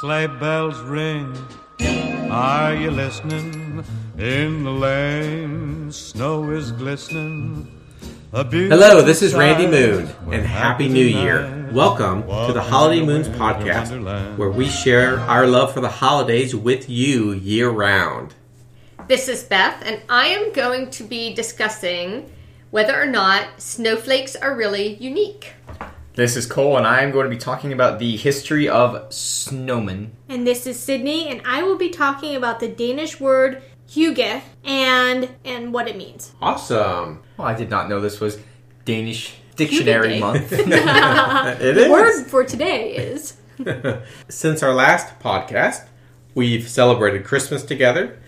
Sleigh bells ring. Are you listening? In the lane, snow is glistening. Hello, this is Randy Moon, and Happy New Year. Welcome to the Holiday Moons podcast, where we share our love for the holidays with you year round. This is Beth, and I am going to be discussing whether or not snowflakes are really unique. This is Cole, and I am going to be talking about the history of snowmen. And this is Sydney, and I will be talking about the Danish word hygge and and what it means. Awesome. Well, I did not know this was Danish Dictionary Month. It The is. word for today is Since our last podcast, we've celebrated Christmas together,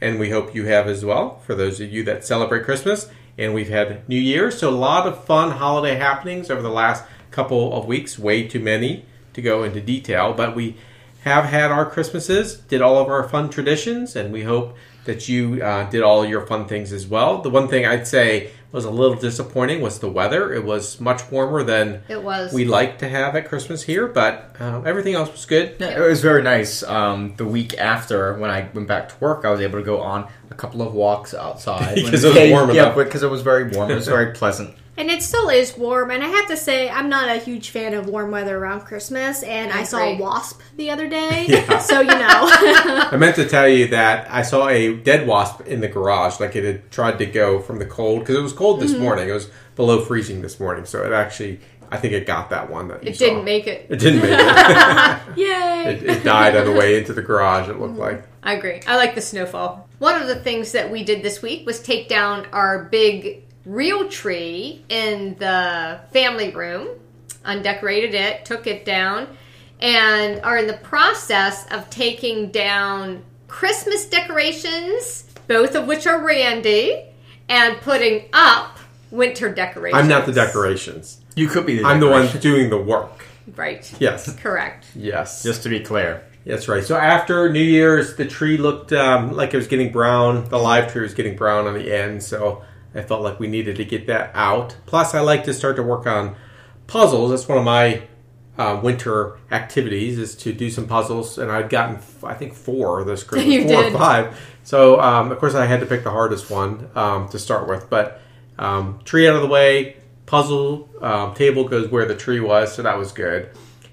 and we hope you have as well, for those of you that celebrate Christmas. And we've had New Year's, so a lot of fun holiday happenings over the last couple of weeks. Way too many to go into detail, but we have had our Christmases, did all of our fun traditions, and we hope that you uh, did all your fun things as well. The one thing I'd say was a little disappointing was the weather. It was much warmer than It was. we like to have at Christmas here, but uh, everything else was good. Yeah, it was very nice. Um, the week after, when I went back to work, I was able to go on a couple of walks outside Because it was warm Yeah, enough. because it was very warm. It was very pleasant. And it still is warm. And I have to say, I'm not a huge fan of warm weather around Christmas. And I, I saw a wasp the other day, Yeah. so you know. I meant to tell you that I saw a dead wasp in the garage, like it had tried to go from the cold because it was cold this Mm-hmm. morning. It was below freezing this morning, so it actually, I think it got that one that you it saw. didn't make it. It didn't make it. Yay! it. It died on the way into the garage. It looked like. I agree. I like the snowfall. One of the things that we did this week was take down our big real tree in the family room, undecorated it, took it down, and are in the process of taking down Christmas decorations, both of which are Randy, and putting up winter decorations. I'm not the decorations. You could be the I'm the one doing the work. Right. Yes. Correct. Yes. Just to be clear. That's right. So after New Year's, the tree looked um, like it was getting brown. The live tree was getting brown on the end, so I felt like we needed to get that out. Plus, I like to start to work on puzzles. That's one of my uh, winter activities is to do some puzzles, and I'd gotten I think four this Christmas, four did. or five. So um, of course I had to pick the hardest one um, to start with, but um, tree out of the way, puzzle um, table goes where the tree was, so that was good.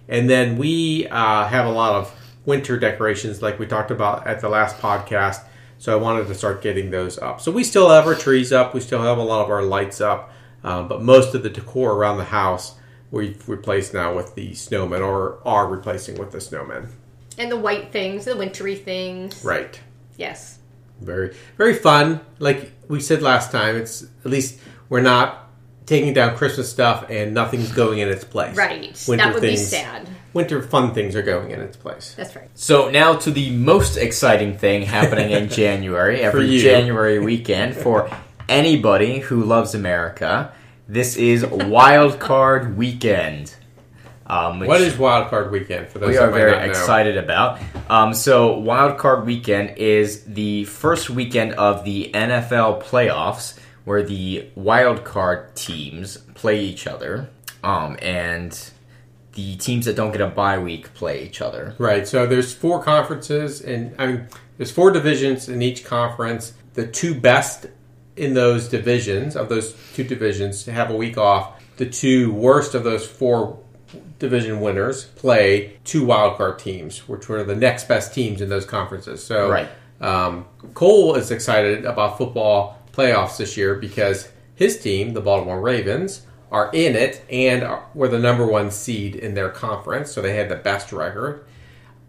And then we uh, have a lot of winter decorations, like we talked about at the last podcast. So I wanted to start getting those up. So we still have our trees up. We still have a lot of our lights up. Um, but most of the decor around the house we've replaced now with the snowmen, or are replacing with the snowmen. And the white things, the wintry things. Right. Yes. Very, very fun. Like we said last time, it's at least we're not taking down Christmas stuff and nothing's going in its place. Right. Winter that would be things- sad. Winter fun things are going in its place. That's right. So now to the most exciting thing happening in January, every you. January weekend for anybody who loves America. This is Wild Card Weekend. Um, What is Wild Card Weekend for those we are very excited about. Um, so Wild Card Weekend is the first weekend of the NFL playoffs, where the wild card teams play each other, um, and the teams that don't get a bye week play each other. Right. So there's four conferences, and I mean, there's four divisions in each conference. The two best in those divisions of those two divisions have a week off. The two worst of those four division winners play two wild card teams, which were the next best teams in those conferences. So, Right. um, Cole is excited about football playoffs this year because his team, the Baltimore Ravens, are in it and are, were the number one seed in their conference, so they had the best record.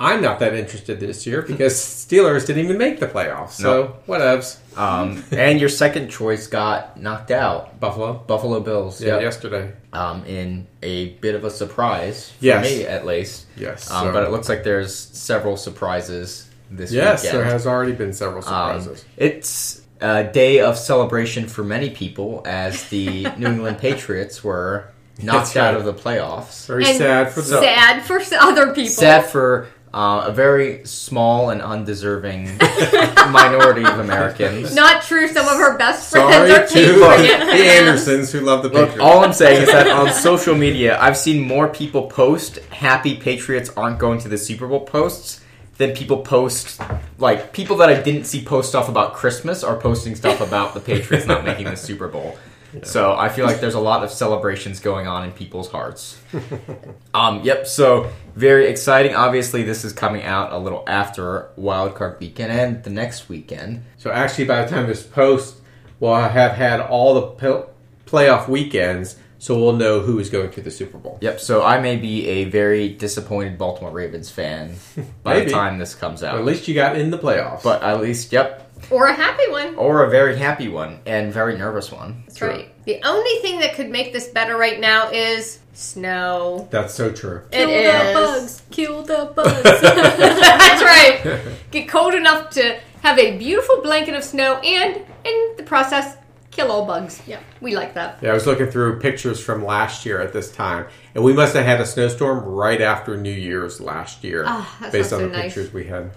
I'm not that interested this year because Steelers didn't even make the playoffs. So whatevs. Um, and your second choice got knocked out. Buffalo. Buffalo Bills. Yeah, yep. yesterday. Um, in a bit of a surprise for Yes. me, at least. Yes. Um, so- but it looks like there's several surprises this yes, weekend. there has already been several Um, surprises. it's a day of celebration for many people as the New England Patriots were knocked That's out right. of the playoffs. Very And sad for the sad for s- other people. Sad for uh, a very small and undeserving minority of Americans. Not true. Some of her best friends Sorry are to Patriots the. Andersons who love the Look, Patriots. all I'm saying is that on social media, I've seen more people post "Happy Patriots aren't going to the Super Bowl" posts than people post like people that I didn't see post stuff about Christmas are posting stuff about the Patriots not making the Super Bowl. So I feel like there's a lot of celebrations going on in people's hearts. um, yep. So very exciting. Obviously, this is coming out a little after Wild Card Weekend and the next weekend. So actually, by the time this post, we'll have had all the pl- playoff weekends, so we'll know who is going to the Super Bowl. Yep. So I may be a very disappointed Baltimore Ravens fan by the time this comes out. At least you got in the playoffs. but at least, yep. Or a happy one. Or a very happy one and very nervous one. That's right. The only thing that could make this better right now is snow. that's so true. It Kill the is. bugs. Kill the bugs. That's right. Get cold enough to have a beautiful blanket of snow and, in the process, kill all bugs. Yeah, We like that. Yeah, I was looking through pictures from last year at this time, and we must have had a snowstorm right after New Year's last year, that based on sounds the nice. pictures we had.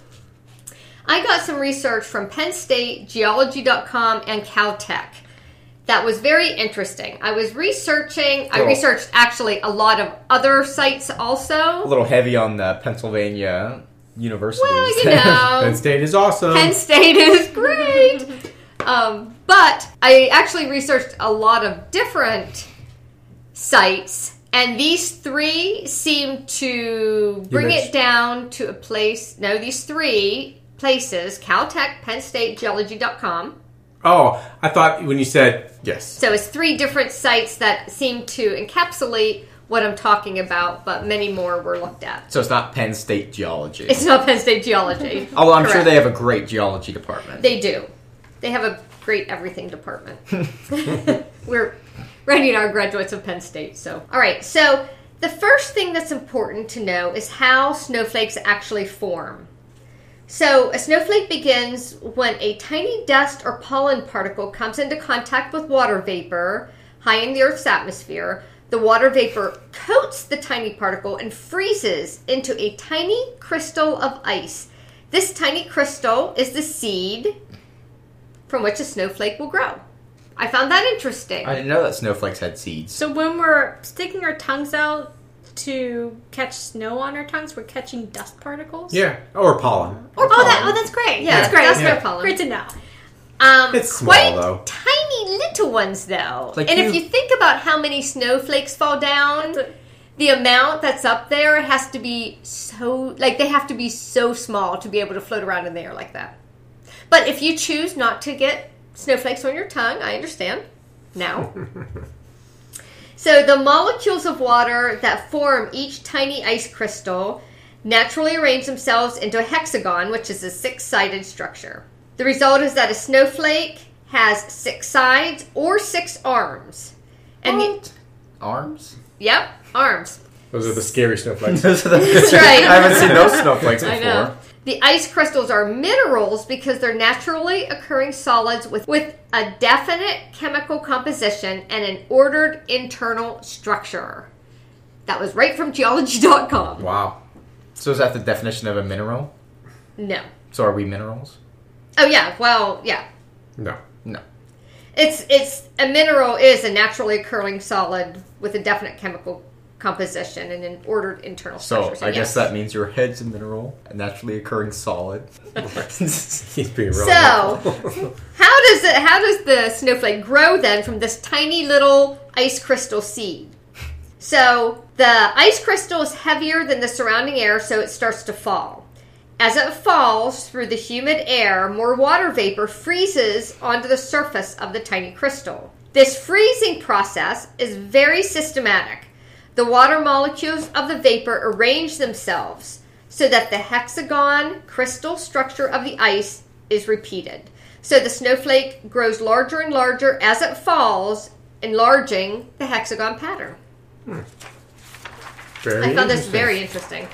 I got some research from Penn State, Geology.com, and Caltech. That was very interesting. I was researching, I researched actually a lot of other sites also. A little heavy on the Pennsylvania universities. Well, you know. Penn State is awesome. Penn State is great. Um, but I actually researched a lot of different sites, and these three seem to bring it down to a place. No, these three places Caltech, Penn State, Geology.com. oh, I thought when you said yes, So it's three different sites that seem to encapsulate what I'm talking about, but many more were looked at. so it's not Penn State geology. It's not Penn State Geology. Although I'm sure they have a great geology department. They do. They have a great everything department. We're writing our graduates of Penn State, so. All right, so the first thing that's important to know is how snowflakes actually form. So, a snowflake begins when a tiny dust or pollen particle comes into contact with water vapor high in the Earth's atmosphere. The water vapor coats the tiny particle and freezes into a tiny crystal of ice. This tiny crystal is the seed from which a snowflake will grow. I found that interesting. I didn't know that snowflakes had seeds. so when we're sticking our tongues out to catch snow on our tongues, we're catching dust particles. yeah, or pollen. or Oh, that, pollen. oh, that's great. Yeah, that's great. that's Yeah. no pollen. Great to know. Um, It's small, quite though. tiny little ones, though. Like and if you- you think about how many snowflakes fall down, the amount that's up there has to be so like they have to be so small to be able to float around in the air like that. But if you choose not to get snowflakes on your tongue, I understand. Now. so the molecules of water that form each tiny ice crystal naturally arrange themselves into a hexagon, which is a six-sided structure. The result is that a snowflake has six sides or six arms. And the, Arms? yep, arms. Those are the scary snowflakes. That's right. right. I haven't seen those snowflakes before. I know. The ice crystals are minerals because they're naturally occurring solids with, with a definite chemical composition and an ordered internal structure. That was right from geology.com. wow. So is that the definition of a mineral? No. So are we minerals? Oh yeah, well, yeah. No. No. It's it's a mineral is a naturally occurring solid with a definite chemical composition and an ordered internal So structure. So I guess that means your head's a mineral, a naturally occurring solid. He's being real. So, how does it? How does the snowflake grow then from this tiny little ice crystal seed? So the ice crystal is heavier than the surrounding air, so it starts to fall. As it falls through the humid air, more water vapor freezes onto the surface of the tiny crystal. This freezing process is very systematic. The water molecules of the vapor arrange themselves so that the hexagon crystal structure of the ice is repeated. So the snowflake grows larger and larger as it falls, enlarging the hexagon pattern. Hmm. Very I found this very interesting.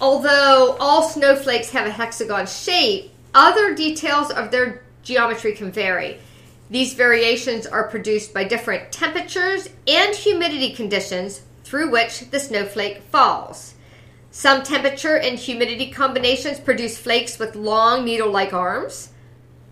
Although all snowflakes have a hexagon shape, other details of their geometry can vary. These variations are produced by different temperatures and humidity conditions through which the snowflake falls. Some temperature and humidity combinations produce flakes with long needle like arms.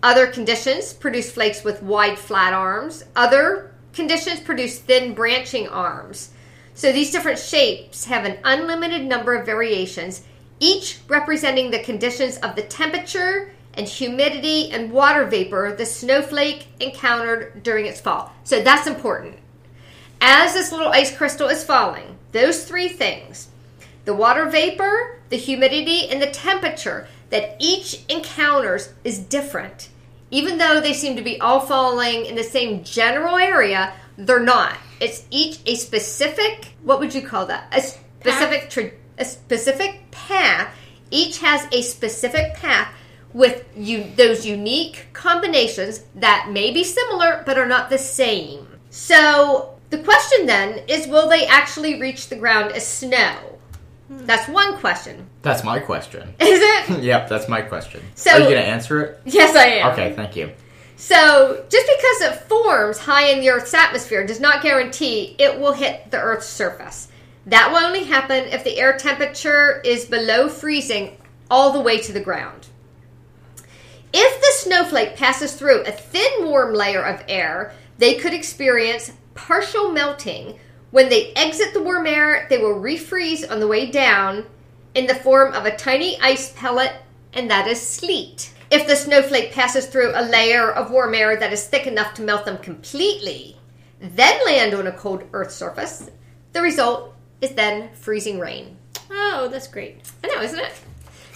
Other conditions produce flakes with wide, flat arms. Other conditions produce thin, branching arms. So these different shapes have an unlimited number of variations, each representing the conditions of the temperature and humidity and water vapor the snowflake encountered during its fall. So that's important. As this little ice crystal is falling, those three things the water vapor, the humidity, and the temperature that each encounters is different. Even though they seem to be all falling in the same general area, they're not. It's each a specific, what would you call that? A specific tra- a specific path. Each has a specific path with you those unique combinations that may be similar but are not the same. So, the question then is will they actually reach the ground as snow? Hmm. That's one question. That's my question. Is it? yep, that's my question. So- Are you going to answer it? yes, I am. Okay, thank you. So, just because it forms high in the Earth's atmosphere does not guarantee it will hit the Earth's surface. That will only happen if the air temperature is below freezing all the way to the ground. If the snowflake passes through a thin, warm layer of air, they could experience partial melting. When they exit the warm air, they will refreeze on the way down in the form of a tiny ice pellet, and that is sleet. If the snowflake passes through a layer of warm air that is thick enough to melt them completely, then land on a cold Earth surface, the result is then freezing rain. Oh, that's great. I know, isn't it?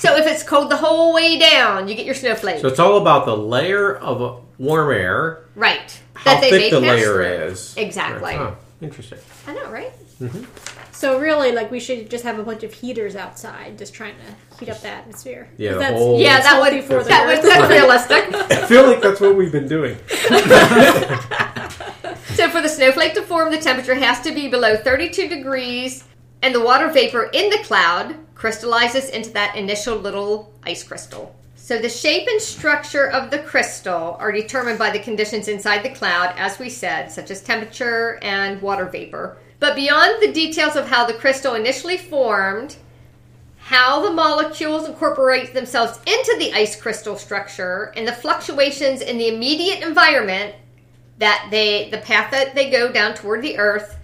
So if it's cold the whole way down, you get your snowflake. So it's all about the layer of uh, warm air, right. how may thick the layer through. is. Exactly. Huh, interesting. I know, right? So really, like we should just have a bunch of heaters outside, just trying to heat up the atmosphere. Yeah, the that's, whole- Yeah, that healthy would for the that would earth. that's realistic. I feel like that's what we've been doing. So for the snowflake to form, the temperature has to be below 32 degrees, and the water vapor in the cloud crystallizes into that initial little ice crystal. So the shape and structure of the crystal are determined by the conditions inside the cloud, as we said, such as temperature and water vapor. But beyond the details of how the crystal initially formed, how the molecules incorporate themselves into the ice crystal structure, and the fluctuations in the immediate environment that they the path that they go down toward the earth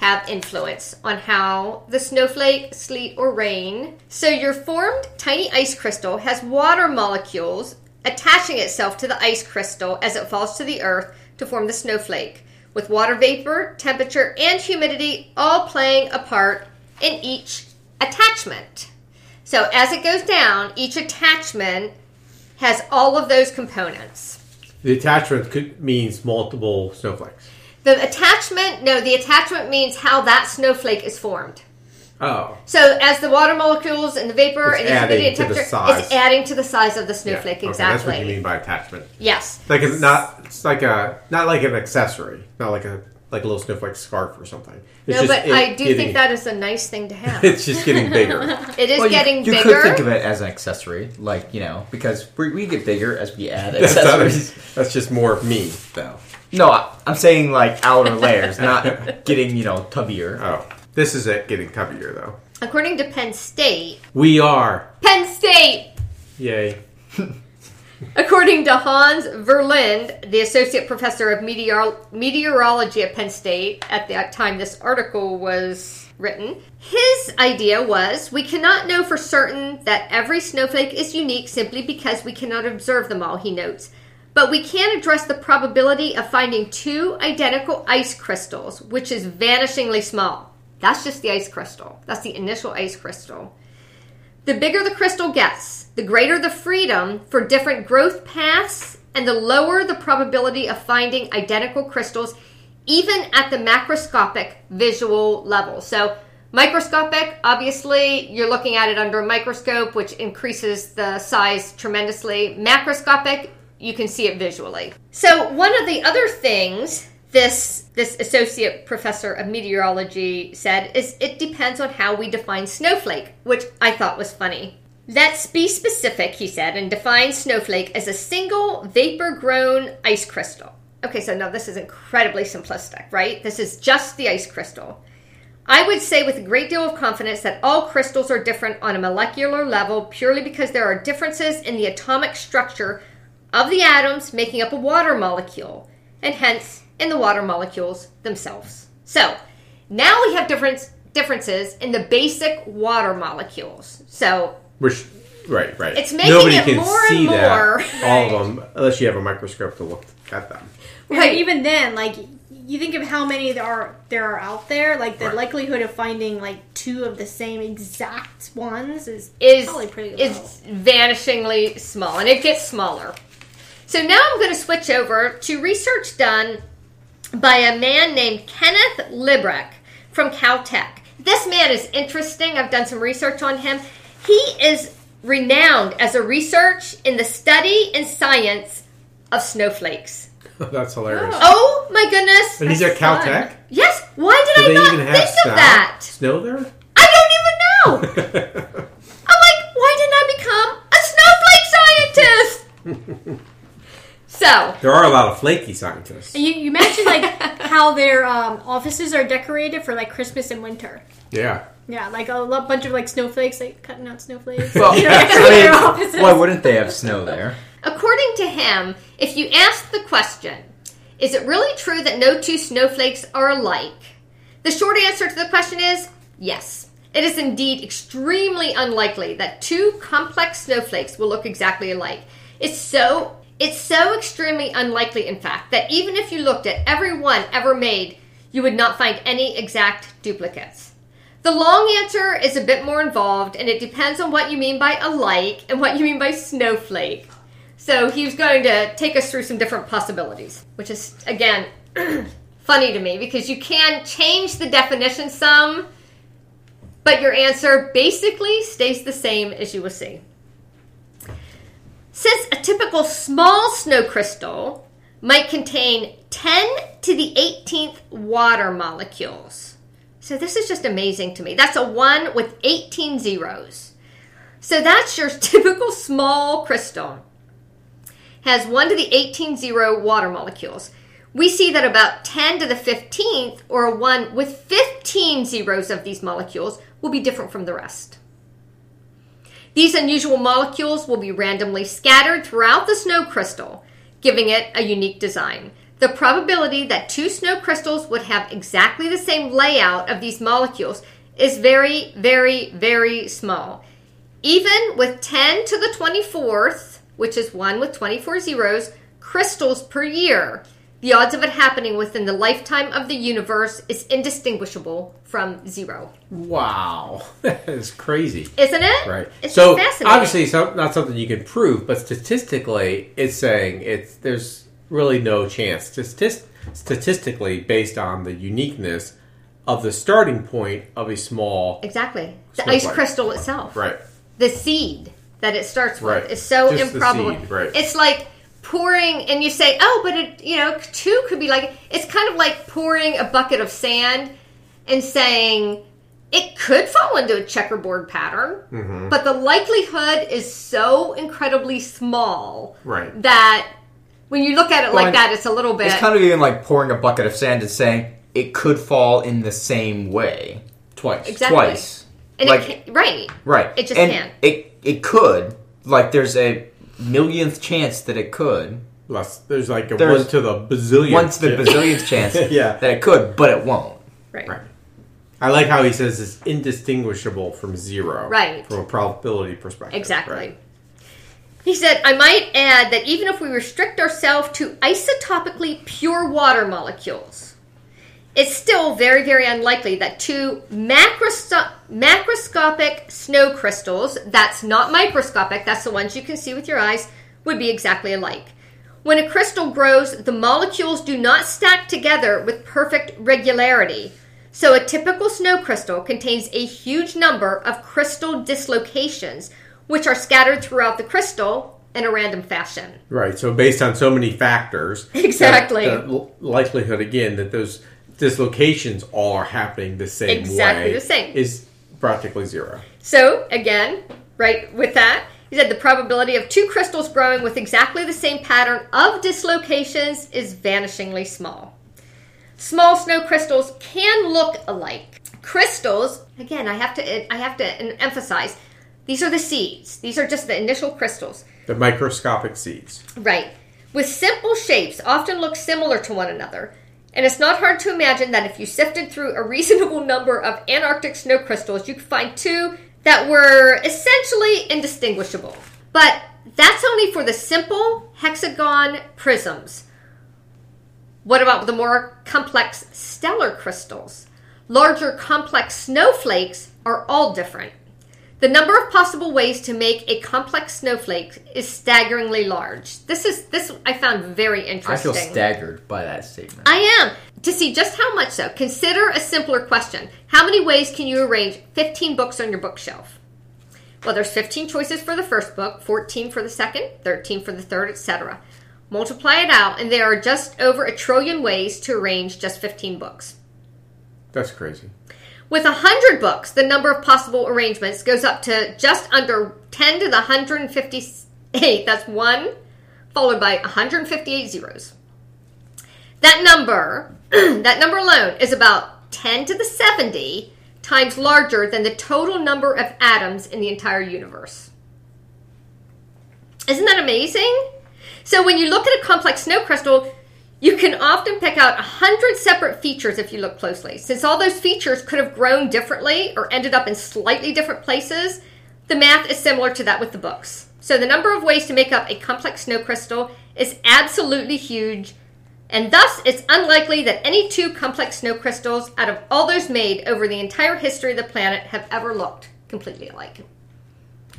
have influence on how the snowflake, sleet, or rain. So your formed tiny ice crystal has water molecules attaching itself to the ice crystal as it falls to the earth to form the snowflake, with water vapor, temperature, and humidity all playing a part in each attachment. So as it goes down, each attachment has all of those components. The attachment could means multiple snowflakes. The attachment, no, the attachment means how that snowflake is formed. Oh, So as the water molecules and the vapor It's and the humidity adding to the size. it's adding to the size of the yeah. snowflake. Okay, exactly. that's what you mean by attachment. Yes. Like it's not. It's like a not like an accessory. Not like a like a little snowflake scarf or something. It's no, just but it I do getting- think that is a nice thing to have. it's just getting bigger. it is Well, you- getting you, bigger. could think of it as an accessory, like you know, because we, we get bigger as we add that's, accessories. that's just more me, though. No, I, I'm saying like outer layers, not getting you know tubbier. Oh, this is it getting tubbier though. According to Penn State, We are Penn State yay. According to Hans Verlinde, the associate professor of meteor- meteorology at Penn State at the time this article was written, his idea was we cannot know for certain that every snowflake is unique simply because we cannot observe them all, he notes. But we can address the probability of finding two identical ice crystals, which is vanishingly small. That's just the ice crystal. That's the initial ice crystal. The bigger the crystal gets, the greater the freedom for different growth paths, and the lower the probability of finding identical crystals, even at the macroscopic visual level. So, microscopic, obviously, you're looking at it under a microscope, which increases the size tremendously. Macroscopic, you can see it visually. So, one of the other things this this associate professor of meteorology said is it depends on how we define snowflake, which I thought was funny. Let's be specific, he said, and define snowflake as a single vapor grown ice crystal. Okay, so now this is incredibly simplistic, right? This is just the ice crystal. I would say with a great deal of confidence that all crystals are different on a molecular level purely because there are differences in the atomic structure of the atoms making up a water molecule, and hence in the water molecules themselves. So, now we have difference, differences in the basic water molecules. So, Which, right, right. It's making Nobody it can more and see that, more. all of them, unless you have a microscope to look at them. Right. even then, like you think of how many there are there are out there, like the Right. likelihood of finding like two of the same exact ones is is probably pretty low. is vanishingly small, and it gets smaller. So now I'm going to switch over to research done by a man named Kenneth Libbrecht from Caltech. This man is interesting. I've done some research on him. He is renowned as a research in the study and science of snowflakes. That's hilarious. Oh. oh my goodness! And he's at That's Caltech. Yes, why did they I not even think snow? of that? Snow there? I don't even know. I'm like, why didn't I become a snowflake scientist? so, there are a lot of flaky scientists. you, you mentioned like how their um, offices are decorated for like Christmas and winter. Yeah. Yeah, like a lo- bunch of like snowflakes, like cutting out snowflakes. Well, you know, next to their I offices. mean, why wouldn't they have snow there? according to him, if you ask the question, is it really true that no two snowflakes are alike? The short answer to the question is yes. It is indeed extremely unlikely that two complex snowflakes will look exactly alike. It's so it's so extremely unlikely in fact that even if you looked at every one ever made, you would not find any exact duplicates. The long answer is a bit more involved and it depends on what you mean by alike and what you mean by snowflake. So he's going to take us through some different possibilities, which is, again, funny to me because you can change the definition some, but your answer basically stays the same as you will see. Since a typical small snow crystal might contain 10 to the 18th water molecules. So this is just amazing to me. That's a 1 with 18 zeros. So that's your typical small crystal. Has 1 to the 18 zero water molecules. We see that about 10 to the 15th, or a 1 with 15 zeros of these molecules, will be different from the rest. These unusual molecules will be randomly scattered throughout the snow crystal, giving it a unique design. The probability that two snow crystals would have exactly the same layout of these molecules is very, very, very small. Even with 10 to the 24th, which is 1 with 24 zeros, crystals per year, the odds of it happening within the lifetime of the universe is indistinguishable from zero. Wow. That is crazy. Isn't it? Right. It's so fascinating. obviously, it's not something you can prove, but statistically, it's saying it's there's really no chance. Statist- statistically, based on the uniqueness of the starting point of a small Exactly. The ice crystal itself. right. The seed that it starts with Right. is so Just improbable. seed, right. It's like pouring, and you say, oh, but it, you know, two could be like, it's kind of like pouring a bucket of sand and saying, it could fall into a checkerboard pattern, Mm-hmm. but the likelihood is so incredibly small Right. that when you look at it Well, like that, it's a little bit. It's kind of even like pouring a bucket of sand and saying it could fall in the same way Twice. Exactly. twice. and like- it can, right. Right. It just and can't. It it could. Like there's a millionth chance that it could. Less, there's like a There's- one to the bazillion. One to the bazillionth chance Yeah. that it could, but it won't. Right. Right. I like how he says it's indistinguishable from zero. Right. From a probability perspective. Exactly. Right. He said, I might add that even if we restrict ourselves to isotopically pure water molecules, it's still very, very unlikely that two macrosco- macroscopic snow crystals, that's not microscopic, that's the ones you can see with your eyes, would be exactly alike. When a crystal grows, the molecules do not stack together with perfect regularity. So a typical snow crystal contains a huge number of crystal dislocations, which are scattered throughout the crystal in a random fashion. Right. So based on so many factors, Exactly. the, likelihood again that those dislocations all are happening the same Exactly way Exactly the same. is practically zero. So, again, right with that, he said the probability of two crystals growing with exactly the same pattern of dislocations is vanishingly small. Small snow crystals can look alike. crystals, again, I have to I have to emphasize, these are the seeds. These are just the initial crystals. The microscopic seeds. Right. With simple shapes often look similar to one another. And it's not hard to imagine that if you sifted through a reasonable number of Antarctic snow crystals, you could find two that were essentially indistinguishable. But that's only for the simple hexagon prisms. What about the more complex stellar crystals? Larger complex snowflakes are all different. The number of possible ways to make a complex snowflake is staggeringly large. This is this I found very interesting. I feel staggered by that statement. I am. To see just how much so, consider a simpler question. How many ways can you arrange 15 books on your bookshelf? Well, there's 15 choices for the first book, 14 for the second, 13 for the third, etc. Multiply it out, and there are just over a trillion ways to arrange just 15 books. That's crazy. With 100 books, the number of possible arrangements goes up to just under 10 to the 158. That's 1 followed by 158 zeros. That number, that number alone is about 10 to the 70 times larger than the total number of atoms in the entire universe. Isn't that amazing? So when you look at a complex snow crystal, you can often pick out a hundred separate features if you look closely. Since all those features could have grown differently or ended up in slightly different places, the math is similar to that with the books. So the number of ways to make up a complex snow crystal is absolutely huge, and thus it's unlikely that any two complex snow crystals out of all those made over the entire history of the planet have ever looked completely alike.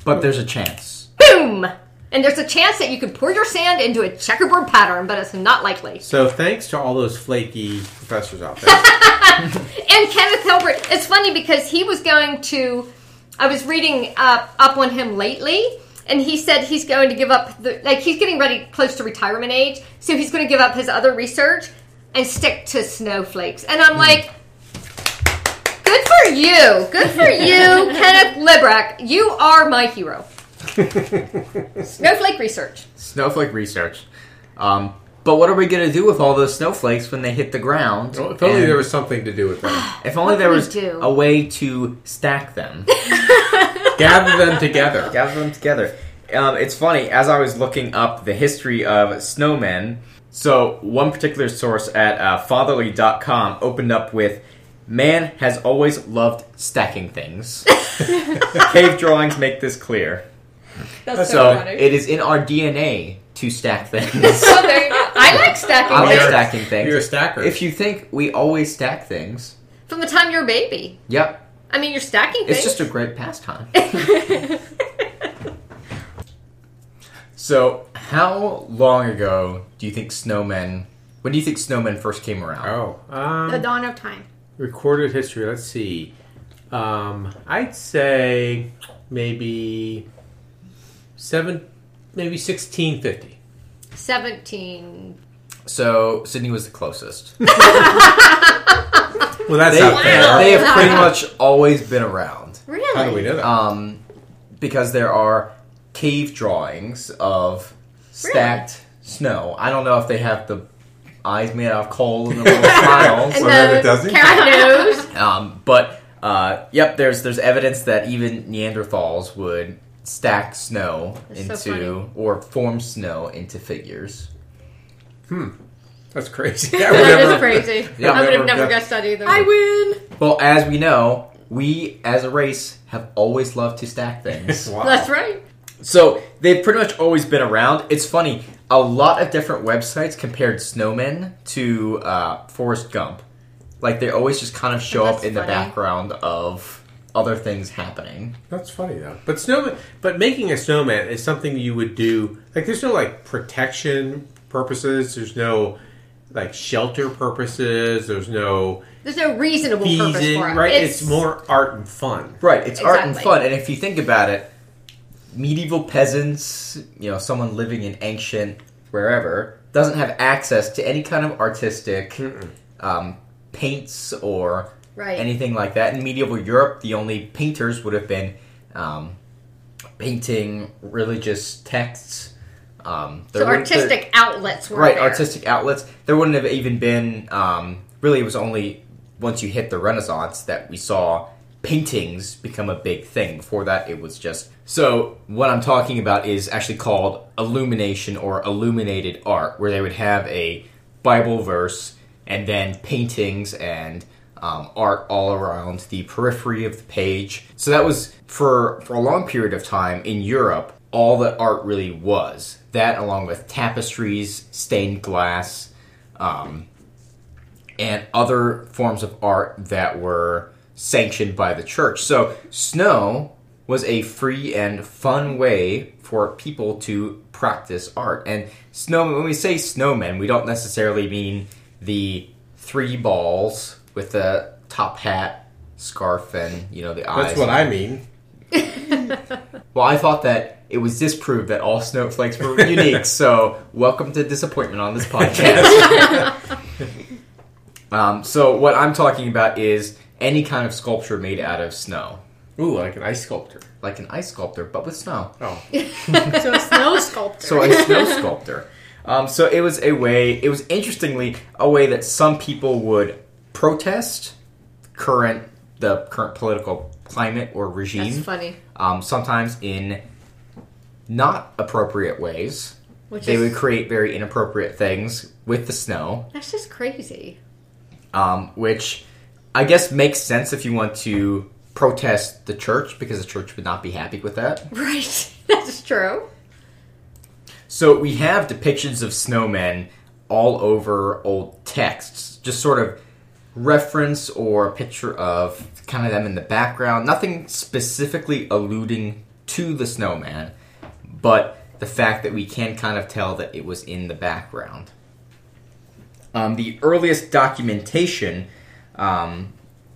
But there's a chance. Boom! And there's a chance that you could pour your sand into a checkerboard pattern, but it's not likely. So thanks to all those flaky professors out there. And Kenneth Hilbert, it's funny because he was going to, I was reading up, up on him lately, and he said he's going to give up, the, like, he's getting ready close to retirement age, so he's going to give up his other research and stick to snowflakes. And I'm hmm. like, good for you. Good for you, Kenneth Libbrecht. You are my hero. Snowflake research. Snowflake research. Um, but what are we going to do with all those snowflakes when they hit the ground? Well, if only And there was something to do with them. If only What there was do? a way to stack them, Gather them together. gather them together. Um, it's funny as I was looking up the history of snowmen. So one particular source at uh, fatherly.com opened up with, "Man has always loved stacking things." Cave drawings make this clear. That's So it is in our DNA to stack things. So there you go. I like stacking I like stacking things. You're a stacker. If you think we always stack things, From the time you're a baby. yep, I mean, you're stacking things. it's just a great pastime. so, how long ago do you think snowmen? When do you think snowmen first came around? oh, um, The dawn of time. recorded history. Let's see. Um, I'd say maybe seven, maybe sixteen fifty. 17. So Sydney was the closest. Well, that's They, not fair. they have pretty much always been around. Really? How do we know that? Um, because there are cave drawings of stacked snow. I don't know if they have the eyes made out of coal and the little smiles. And Or the it doesn't. carrot nose. Um, but uh, yep, there's there's evidence that even Neanderthals would stack snow That's into funny. or form snow into figures. Hmm. That's crazy. I would That never- is crazy. Yeah, I would have never never guessed. guessed that either. I win. Well, as we know, we as a race have always loved to stack things. Wow. That's right. so they've pretty much always been around. It's funny. A lot of different websites compared snowmen to uh, Forrest Gump. Like they always just kind of show up That's in the background of other things happening. That's funny though. But snowman, but making a snowman is something you would do. Like, there's no like protection purposes. There's no like shelter purposes. There's no There's no reasonable purpose for it. Right? It's, more art and fun. Right, it's art and fun. And if you think about it, medieval peasants, you know, someone living in ancient wherever, doesn't have access to any kind of artistic um, paints or Right. anything like that. In medieval Europe, the only painters would have been um, painting religious texts. Um, so wouldn't- there- artistic outlets were right there. artistic outlets there wouldn't have even been um, really it was only once you hit the Renaissance that we saw paintings become a big thing. Before that, it was just. So, what I'm talking about is actually called illumination or illuminated art, where they would have a Bible verse and then paintings and um, art all around the periphery of the page. So that was for for a long period of time in Europe. All that art really was that, along with tapestries, stained glass, um, and other forms of art that were sanctioned by the church. So snow was a free and fun way for people to practice art. And snow when we say snowmen, we don't necessarily mean the three balls with the top hat, scarf, and you know the eyes. That's what I mean. Well, I thought that it was disproved that all snowflakes were unique. so, welcome to disappointment on this podcast. um, so, what I'm talking about is any kind of sculpture made out of snow, Ooh, like an ice sculptor. like an ice sculptor, but with snow. Oh, So a snow sculptor. So, a snow sculptor. Um, so, it was a way. It was interestingly a way that some people would protest current the current political climate or regime. That's funny. um, sometimes in not appropriate ways. Which they is would create very inappropriate things with the snow, that's just crazy. um, which I guess makes sense if you want to protest the church because the church would not be happy with that. Right. That's true. So we have depictions of snowmen all over old texts, just sort of reference or a picture of kind of them in the background. Nothing specifically alluding to the snowman, but the fact that we can kind of tell that it was in the background. Um, the earliest documentation um,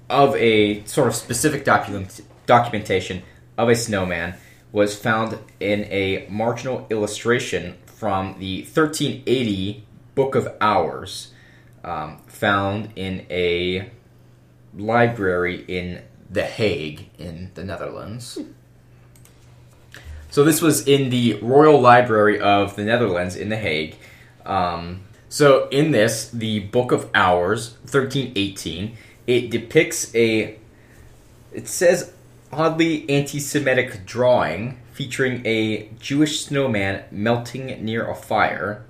of a sort of specific document documentation of a snowman was found in a marginal illustration from the 1380 Book of Hours, um, found in a library in The Hague in the Netherlands. So this was in the Royal Library of the Netherlands in The Hague. Um, so in this, the Book of Hours, 1318, it depicts a it says oddly anti-Semitic drawing featuring a Jewish snowman melting near a fire.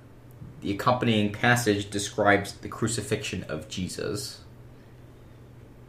The accompanying passage describes the crucifixion of Jesus.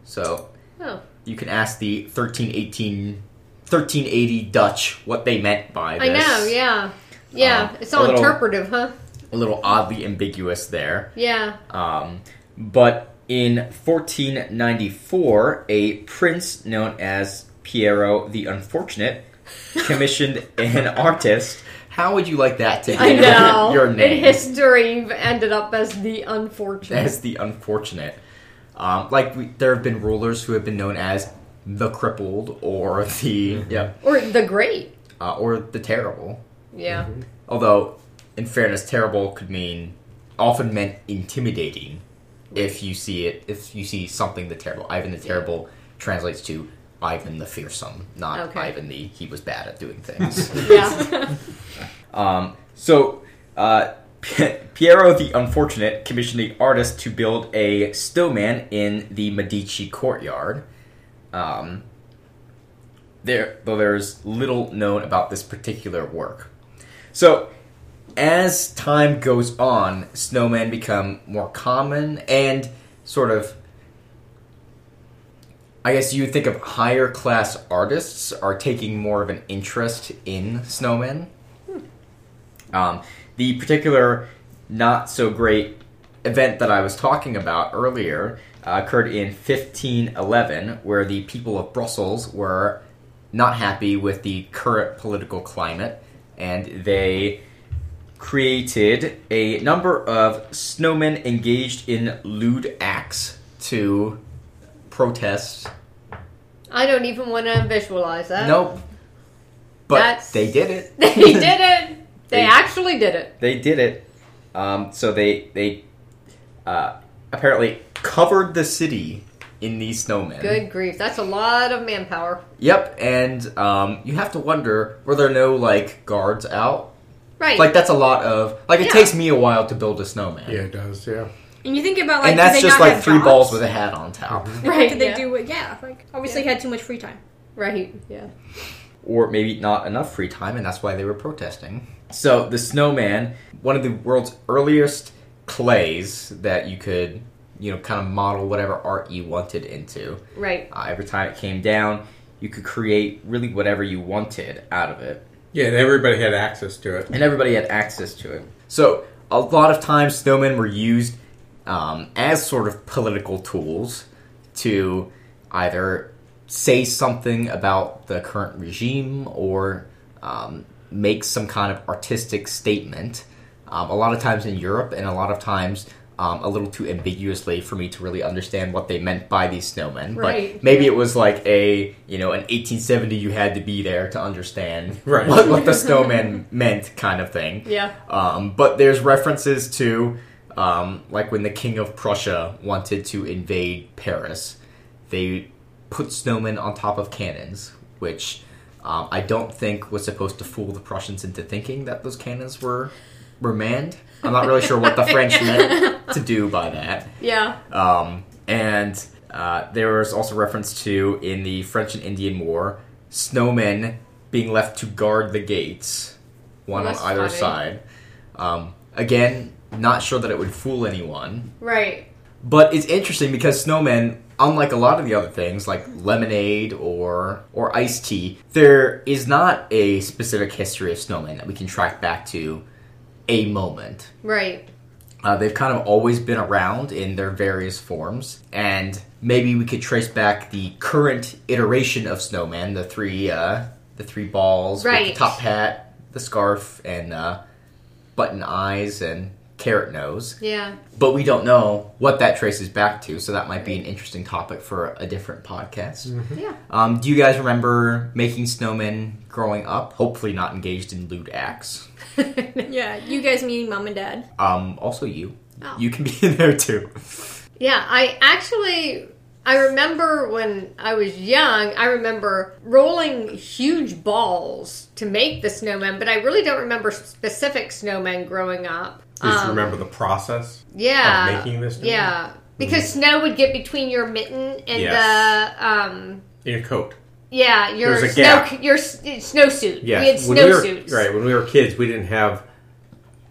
So Oh, you can ask the 1318 1380 Dutch what they meant by this. I know. Yeah. Yeah. Um, it's all little- interpretive, huh? A little oddly ambiguous there. Yeah. Um, but in 1494, a prince known as Piero the Unfortunate commissioned an artist. How would you like that to be I know. your In name? history, you've ended up as the unfortunate. as the unfortunate. Um, like we, there have been rulers who have been known as the crippled or the yeah or the great. uh, or the terrible. Yeah. Although, in fairness, terrible could mean often meant intimidating. If you see it, if you see something the terrible, Ivan the terrible translates to Ivan the fearsome, not Okay. Ivan the he was bad at doing things. Yeah. Um, so, uh, Piero the Unfortunate commissioned the artist to build a snowman in the Medici courtyard. Um, there, though there's little known about this particular work. So, as time goes on, snowmen become more common and sort of. I guess you would think of higher class artists are taking more of an interest in snowmen. Um, the particular not so great event that I was talking about earlier uh, occurred in 1511, where the people of Brussels were not happy with the current political climate, and they created a number of snowmen engaged in lewd acts to protest. I don't even want to visualize that. Nope. But That's- they did it. They did it. They, They- actually did it. They did it. Um, so they they uh, apparently covered the city in these snowmen. Good grief. That's a lot of manpower. Yep, and um, you have to wonder were there no like guards out? Right. Like that's a lot of like it Yeah. takes me a while to build a snowman. yeah, it does. Yeah. And you think about like, and that's they just not like three jobs? balls with a hat on top. Like, Right, Did could they yeah. do? With, yeah, like obviously had too much free time. Right. Yeah. or maybe not enough free time, and that's why they were protesting. So the snowman, one of the world's earliest clays that you could, you know, kind of model whatever art you wanted into. Right. Uh, every time it came down, you could create really whatever you wanted out of it, Yeah, and everybody had access to it. and everybody had access to it. So a lot of times, snowmen were used um, as sort of political tools to either say something about the current regime or um, make some kind of artistic statement. Um, a lot of times in Europe, and a lot of times um, a little too ambiguously for me to really understand what they meant by these snowmen. Right, But maybe it was like a you know an 1870 you had to be there to understand Right. what, what the snowman meant kind of thing. Yeah. Um, but there's references to, um, like when the King of Prussia wanted to invade Paris, they put snowmen on top of cannons, which um, I don't think was supposed to fool the Prussians into thinking that those cannons were were manned. I'm not really sure what the French meant to do by that. Yeah. Um, and uh, there was also reference to in the French and Indian War, snowmen being left to guard the gates, one on either funny. side. Um, again, not sure that it would fool anyone, Right. but it's interesting because snowmen, unlike a lot of the other things like lemonade or or iced tea, there is not a specific history of snowmen that we can track back to a moment. Right. Uh, they've kind of always been around in their various forms, and maybe we could trace back the current iteration of Snowman, the three, uh, the three balls, Right. the top hat, the scarf, and uh, button eyes and carrot nose. Yeah. But we don't know what that traces back to, so that might be an interesting topic for a different podcast. Yeah. Um, do you guys remember making snowmen growing up? Hopefully, not engaged in lewd acts. Yeah, you guys meeting mom and dad. Um, also, you. Oh. You can be in there too. Yeah, I actually I remember when I was young, I remember rolling huge balls to make the snowmen, but I really don't remember specific snowmen growing up. Just Um, remember the process Yeah. of making this. snowman? Yeah. Because snow would get between your mitten and Yes. the um in a coat. yeah, your There's a snow gap. your snowsuit. Yes, We had when we snowsuits. right when we were kids, we didn't have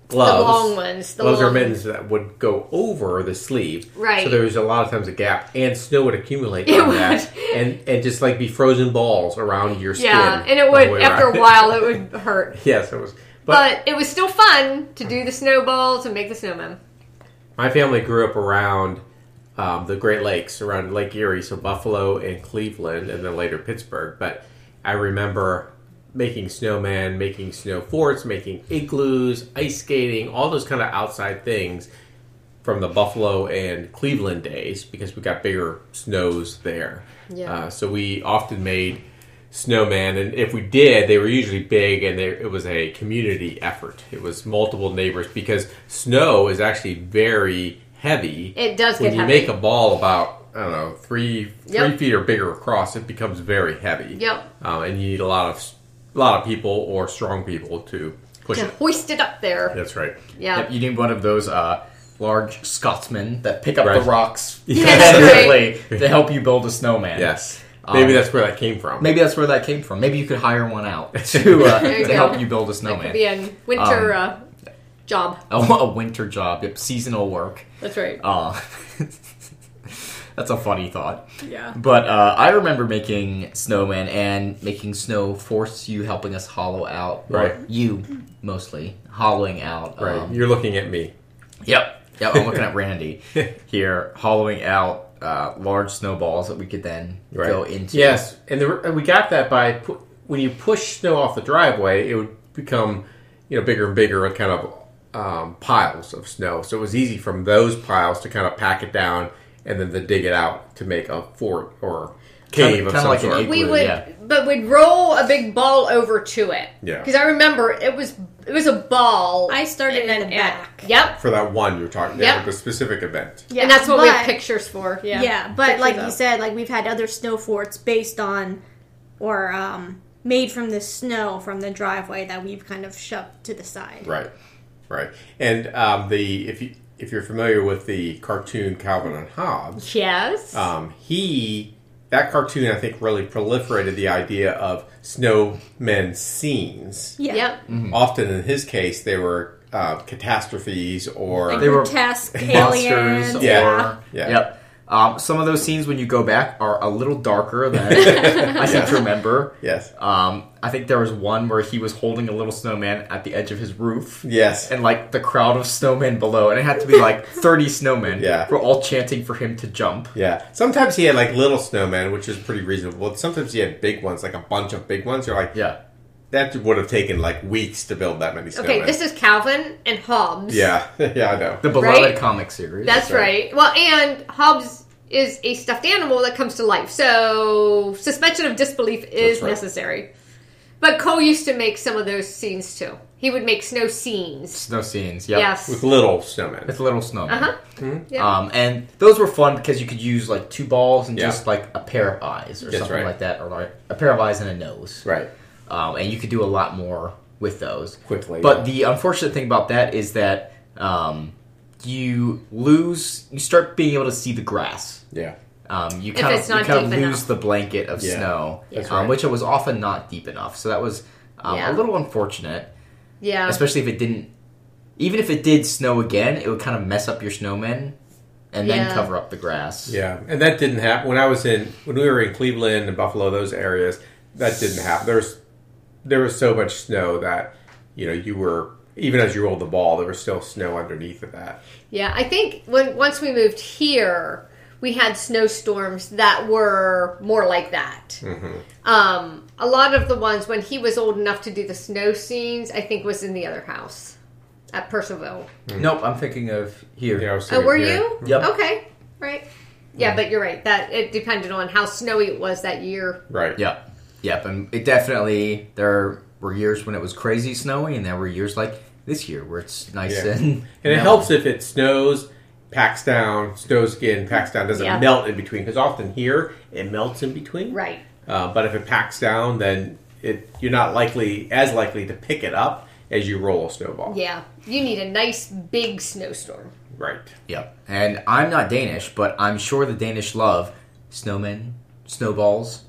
gloves. The long ones. The gloves or long mittens that would go over the sleeve. Right. So there was a lot of times a gap, and snow would accumulate It on would. that, and and just like be frozen balls around your skin. Yeah, and it would after around. a while it would hurt. yes, it was. But, it was still fun to do the snowballs and make the snowmen. My family grew up around um, the Great Lakes, around Lake Erie, so Buffalo and Cleveland, and then later Pittsburgh. But I remember making snowmen, making snow forts, making igloos, ice skating, all those kind of outside things from the Buffalo and Cleveland days because we got bigger snows there. Yeah. Uh, so we often made snowman, and if we did, they were usually big, and they, it was a community effort. It was multiple neighbors because snow is actually very heavy. It does when get you heavy. make a ball about I don't know three three Yep. feet or bigger across, it becomes very heavy. Yep. Um, and you need a lot of a lot of people or strong people to push To it. hoist it up there. That's right. Yeah. Yep, you need one of those uh, large Scotsmen that pick up Right. the rocks That's heavily to help you build a snowman. Yes. Maybe Um, that's where that came from. Maybe that's where that came from. Maybe you could hire one out to uh, to go. help you build a snowman. That could snowman. be a winter Um, uh, job. A, a winter job, yep, seasonal work. That's right. Uh, that's a funny thought. Yeah. But uh, I remember making snowman and making snow force you helping us hollow out. well, Right. You mostly hollowing out. right. um, You're looking at me. Yep. Yep. I'm looking at Randy here, hollowing out uh, large snowballs that we could then Right. go into. Yes, and, the, and we got that by pu- when you push snow off the driveway, it would become you know bigger and bigger, and kind of um, piles of snow. So it was easy from those piles to kind of pack it down and then to dig it out to make a fort or cave Kinda- of kinda some like an sort. egg- we would, yeah. but we'd roll a big ball over to it. Yeah. Because I remember it was it was a ball. I started in the back. it- Yep. for that one you're talking Yep. about, the specific event. Yeah, and that's what we have pictures for. Yeah. Yeah, but Pictures like of. you said, like we've had other snow forts based on or um, made from the snow from the driveway that we've kind of shoved to the side. Right, right. And um, the if you if you're familiar with the cartoon Calvin and Hobbes, Yes. um, he that cartoon I think really proliferated the idea of snowmen scenes. Yeah. Yep. Often in his case, they were uh, catastrophes or Like They were monsters aliens. or Yeah. Yeah. yep. Um, some of those scenes when you go back are a little darker than I seem to remember. yes, Um, I think there was one where he was holding a little snowman at the edge of his roof. yes, And like the crowd of snowmen below, and it had to be like thirty snowmen. Yeah. were all chanting for him to jump. yeah. Sometimes he had like little snowmen, which is pretty reasonable. Sometimes he had big ones, like a bunch of big ones. You're like, Yeah, that would have taken like weeks to build that many snowmen. Okay, this is Calvin and Hobbes. yeah, yeah, I know. the beloved Right? comic series. That's That's right. Well, and Hobbes is a stuffed animal that comes to life, so suspension of disbelief is right. necessary. But Cole used to make some of those scenes too. He would make snow scenes. Snow scenes. Yep. Yes. With little snowmen. with little snowmen. Uh huh. Yeah. Um, and those were fun because you could use like two balls and Yeah. just like a pair of eyes or That's something right. like that, or like a pair of eyes and a nose. Right. Um, and you could do a lot more with those. Quickly. But the unfortunate thing about that is that um, you lose, you start being able to see the grass. yeah. Um, you kind of you kind of lose enough. the blanket of Yeah, snow, that's um, right. which was often not deep enough. So that was um, Yeah. a little unfortunate, yeah. especially if it didn't. Even if it did snow again, it would kind of mess up your snowmen, and then Yeah. cover up the grass. Yeah, and that didn't happen when I was in when we were in Cleveland and Buffalo, those areas. That didn't happen. There's there was so much snow that you know you were even as you rolled the ball, there was still snow underneath of that. Yeah, I think when once we moved here, we had snowstorms that were more like that. Mm-hmm. Um, a lot of the ones when he was old enough to do the snow scenes, I think was in the other house at Percival. Mm-hmm. Nope, I'm thinking of here. Yeah, Oh, were yeah. you? Yep. Okay, right. Yeah, mm-hmm. but you're right. That it depended on how snowy it was that year. Right. Yep. Yep. And it definitely there were years when it was crazy snowy, and there were years like this year where it's nice Yeah. and And it helps if it snows, packs down, snows again, packs down, doesn't Yeah. melt in between. Because often here it melts in between. Right. Uh, but if it packs down, then it you're not likely as likely to pick it up as you roll a snowball. Yeah. You need a nice big snowstorm. Right. Yep. And I'm not Danish, but I'm sure the Danish love snowmen, snowballs,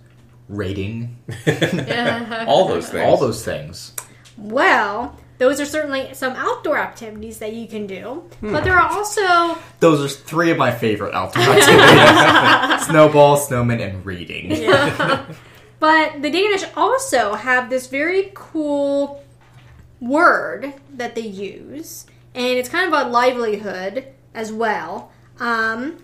raiding, All those things. all those things. Well, those are certainly some outdoor activities that you can do, but there are also Those are three of my favorite outdoor activities: snowball, snowman, and raiding. But the Danish also have this very cool word that they use, and it's kind of a livelihood as well. Um,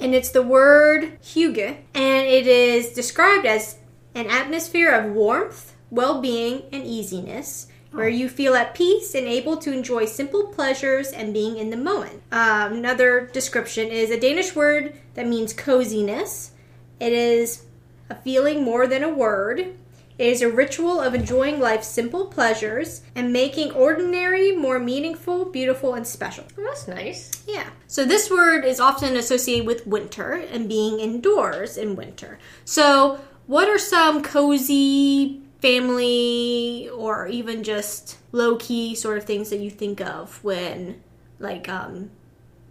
and it's the word hygge, and it is described as an atmosphere of warmth, well being, and easiness. Where you feel at peace and able to enjoy simple pleasures and being in the moment. Um, another description is a Danish word that means coziness. It is a feeling more than a word. It is a ritual of enjoying life's simple pleasures and making ordinary more meaningful, beautiful, and special. Well, that's nice. Yeah. So this word is often associated with winter and being indoors in winter. So, what are some cozy family or even just low key sort of things that you think of when, like, um,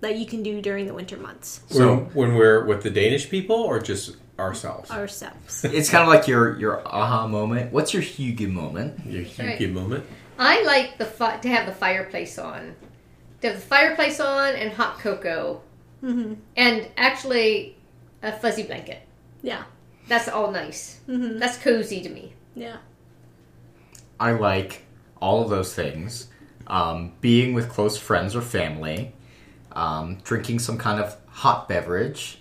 that you can do during the winter months So when we're with the Danish people or just ourselves? ourselves? It's kind of like your your aha moment. What's your hygge moment? Your Right. Moment. I like the fi- to have the fireplace on, to have the fireplace on and hot cocoa, Mm-hmm. and actually a fuzzy blanket. Yeah. That's all nice. Mm-hmm. That's cozy to me. Yeah. I like all of those things. Um, being with close friends or family, um, drinking some kind of hot beverage,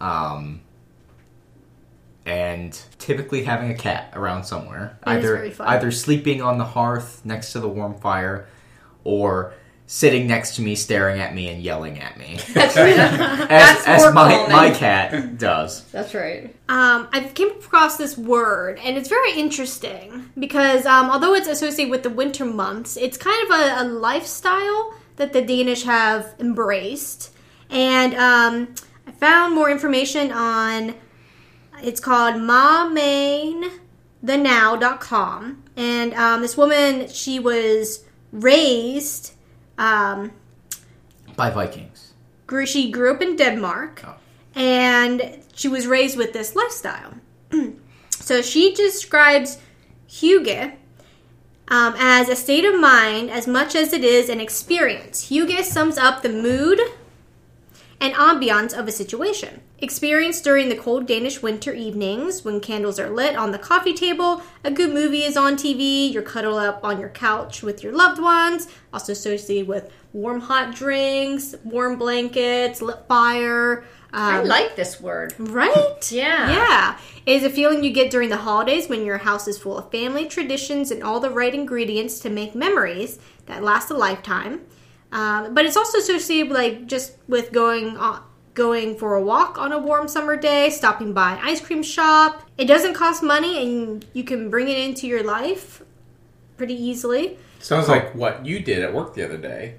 um, and typically having a cat around somewhere. That either very fun. either sleeping on the hearth next to the warm fire, or sitting next to me, staring at me and yelling at me, That's right. as, That's as my common. my cat does. That's right. Um, I came across this word, and it's very interesting because um, although it's associated with the winter months, it's kind of a, a lifestyle that the Danish have embraced. And um, I found more information on it's called mamainthenow.com. And um, this woman, she was raised um, By Vikings. She grew up in Denmark, Oh. and she was raised with this lifestyle. so she describes hygge um, as a state of mind as much as it is an experience. Hygge sums up the mood and ambiance of a situation. Experienced during the cold Danish winter evenings when candles are lit on the coffee table, a good movie is on TV, you're cuddled up on your couch with your loved ones, also associated with warm hot drinks, warm blankets, lit fire. I Um, like this word. Right? Yeah. Yeah. It is a feeling you get during the holidays when your house is full of family traditions and all the right ingredients to make memories that last a lifetime. Um, but it's also associated with, like just with going on, going for a walk on a warm summer day, stopping by an ice cream shop. It doesn't cost money, and you can bring it into your life pretty easily. Sounds like what you did at work the other day.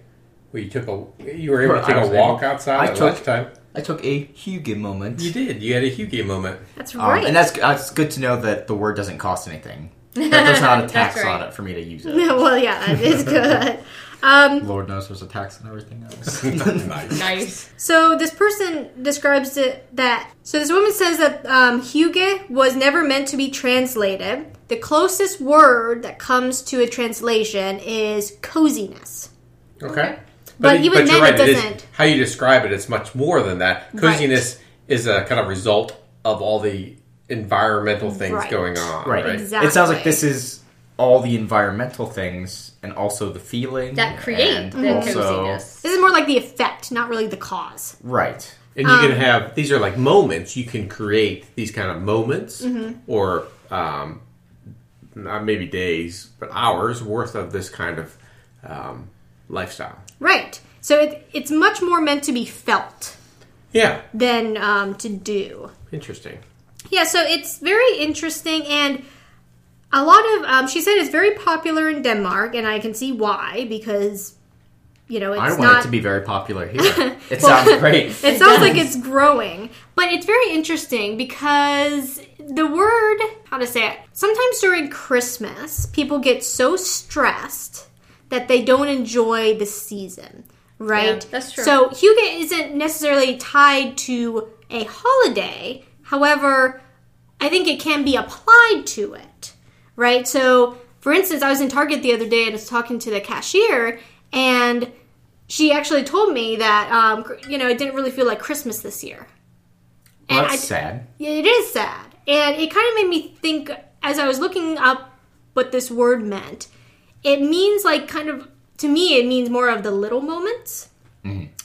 Where you took a you were able to take a walk able- outside I at took- lunchtime. I took a hygge moment. You did. You had a Hughie moment. That's Um, right. and that's that's good to know that the word doesn't cost anything. That there's not a tax right. on it for me to use it. well, yeah, that is good. Um, Lord knows there's a tax on everything else. nice. Nice. So this person describes it that so this woman says that um, hygge was never meant to be translated. The closest word that comes to a translation is coziness. Okay. But even you're then it is- doesn't- how you describe it, it's much more than that. Right. Coziness is a kind of result of all the environmental things Right. going on. right. Right. Exactly. It sounds like this is all the environmental things and also the feeling That create and the also- coziness. This is more like the effect, not really the cause. Right. And you Um, can have these are like moments. You can create these kind of moments, Mm-hmm. or um, not maybe days, but hours worth of this kind of um, lifestyle. Right. So it, it's much more meant to be felt Yeah, than um, to do. interesting. Yeah, so it's very interesting, and a lot of um, she said it's very popular in Denmark, and I can see why because you know it's I want not it to be very popular here. It sounds great. It sounds like it's growing, but it's very interesting because the word, how to say it, sometimes during Christmas, people get so stressed that they don't enjoy the season, right? Yeah, that's true. So, Hygge isn't necessarily tied to a holiday. However, I think it can be applied to it, right? So, for instance, I was in Target the other day and I was talking to the cashier, and she actually told me that um, you know it didn't really feel like Christmas this year. Well, And that's I- sad. Yeah, It is sad, and it kind of made me think as I was looking up what this word meant. It means like kind of to me, it means more of the little moments,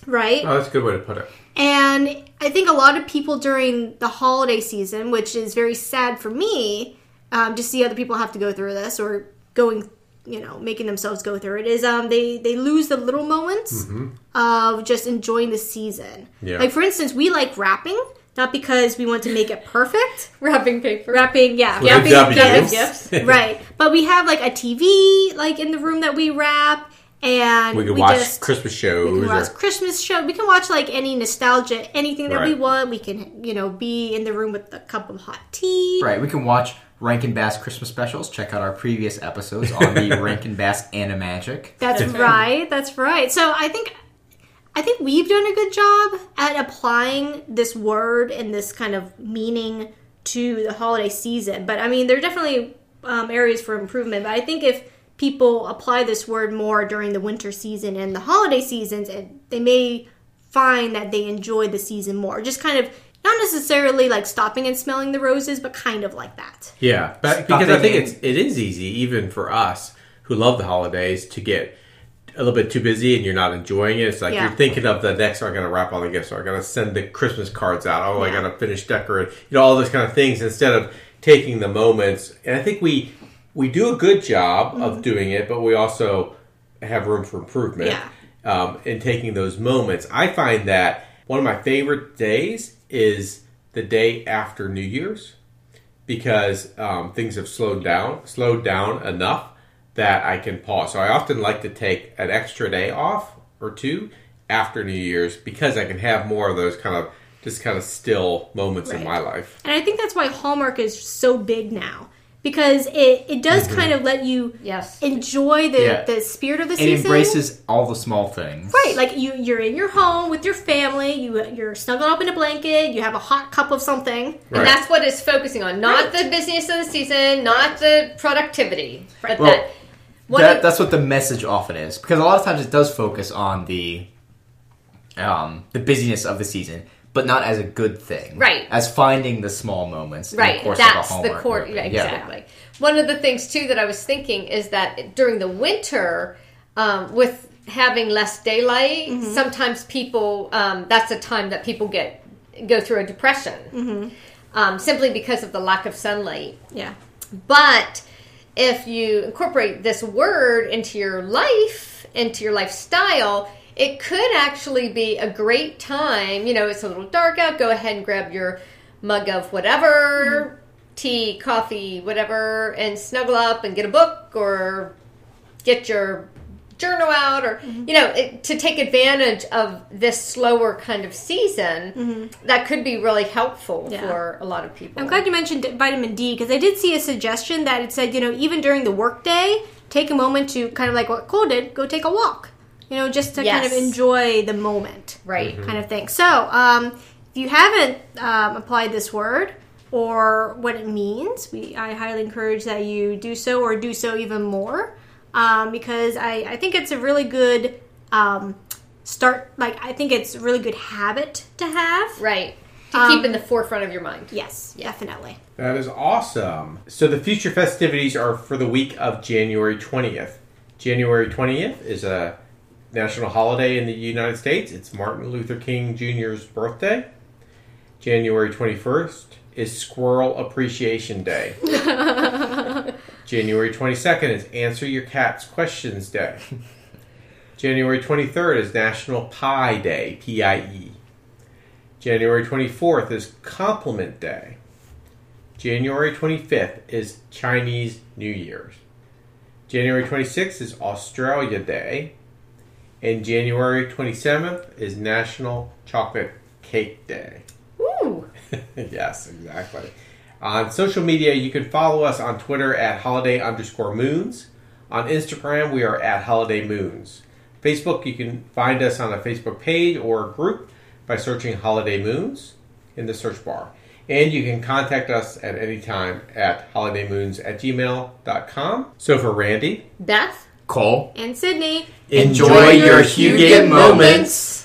right? Oh, that's a good way to put it. And I think a lot of people during the holiday season, which is very sad for me um, to see other people have to go through this or going, you know, making themselves go through it, is um, they they lose the little moments of just enjoying the season. Yeah. Like for instance, we like wrapping not because we want to make it perfect. Wrapping paper. Wrapping, yeah, With wrapping W. gifts, Gifts. right? But we have like a TV like in the room that we wrap, and We could watch just, Christmas shows. we can or- watch Christmas show. We can watch like any nostalgia, anything that we want. We can, you know, be in the room with a cup of hot tea. Right. We can watch Rankin Bass Christmas specials. Check out our previous episodes on the Rankin Bass Animagic. That's right. That's right. So I think, I think we've done a good job at applying this word and this kind of meaning to the holiday season. But I mean, there are definitely um, areas for improvement. But I think if people apply this word more during the winter season and the holiday seasons, and they may find that they enjoy the season more. Just kind of not necessarily like stopping and smelling the roses, but kind of like that. Yeah, but because I think in- it's it is easy even for us who love the holidays to get a little bit too busy and you're not enjoying it. It's like Yeah. you're thinking of the next. I'm going to wrap all the gifts. Or I'm going to send the Christmas cards out. Oh, I got to finish decorating. You know all those kind of things instead of taking the moments. And I think we we do a good job Mm-hmm. of doing it, but we also have room for improvement. Yeah. Um, in taking those moments, I find that one of my favorite days is the day after New Year's because um, things have slowed down, slowed down enough that I can pause. So I often like to take an extra day off or two after New Year's because I can have more of those kind of just kind of still moments in my life. And I think that's why Hallmark is so big now because it, it does kind of let you Yes. enjoy the, Yeah. the spirit of the It season. It embraces all the small things. Right, like you, you're in your home with your family. You, you're snuggled up in a blanket. You have a hot cup of something. Right. And that's what it's focusing on, not Right. the business of the season, not the productivity, but Well, that. One that, of- that's what the message often is because a lot of times it does focus on the um, the busyness of the season, but not as a good thing, Right. As finding the small moments, in right the course that's of a the homework core movie. yeah, Yeah. exactly one of the things too that i was thinking is that during the winter um, with having less daylight Mm-hmm. sometimes people um, that's a time that people get go through a depression Mm-hmm. um, simply because of the lack of sunlight Yeah. but if you incorporate this word into your life, into your lifestyle, it could actually be a great time. You know, it's a little dark out. Go ahead and grab your mug of whatever mm-hmm. tea, coffee, whatever, and snuggle up and get a book or get your journal out or mm-hmm. you know it, to take advantage of this slower kind of season mm-hmm. that could be really helpful Yeah. for a lot of people I'm glad you mentioned vitamin D because I did see a suggestion that it said, you know, even during the workday, take a moment to kind of like what Cole did, go take a walk. You know, just to kind of enjoy the moment. right kind of thing. So, um, if you haven't um, applied this word or what it means, we I highly encourage that you do so or do so even more um, because I, I think it's a really good um, start. Like I think it's a really good habit to have. Right. To Um, keep in the forefront of your mind. Yes, definitely. That is awesome. So the future festivities are for the week of January 20th. January 20th is a national holiday in the United States. It's Martin Luther King Jr.'s birthday. January 21st is Squirrel Appreciation Day. January 22nd is Answer Your Cat's Questions Day. January 23rd is National Pie Day, P I E. January 24th is Compliment Day. January 25th is Chinese New Year's. January 26th is Australia Day. And January 27th is National Chocolate Cake Day. Ooh. yes, exactly. On social media, you can follow us on Twitter at holiday underscore moons. On Instagram, we are at holiday moons. Facebook, you can find us on a Facebook page or group by searching holiday moons in the search bar. And you can contact us at any time at holidaymoons at gmail.com. So for Randy, Beth? Cole, And Sydney. enjoy your hygge moments.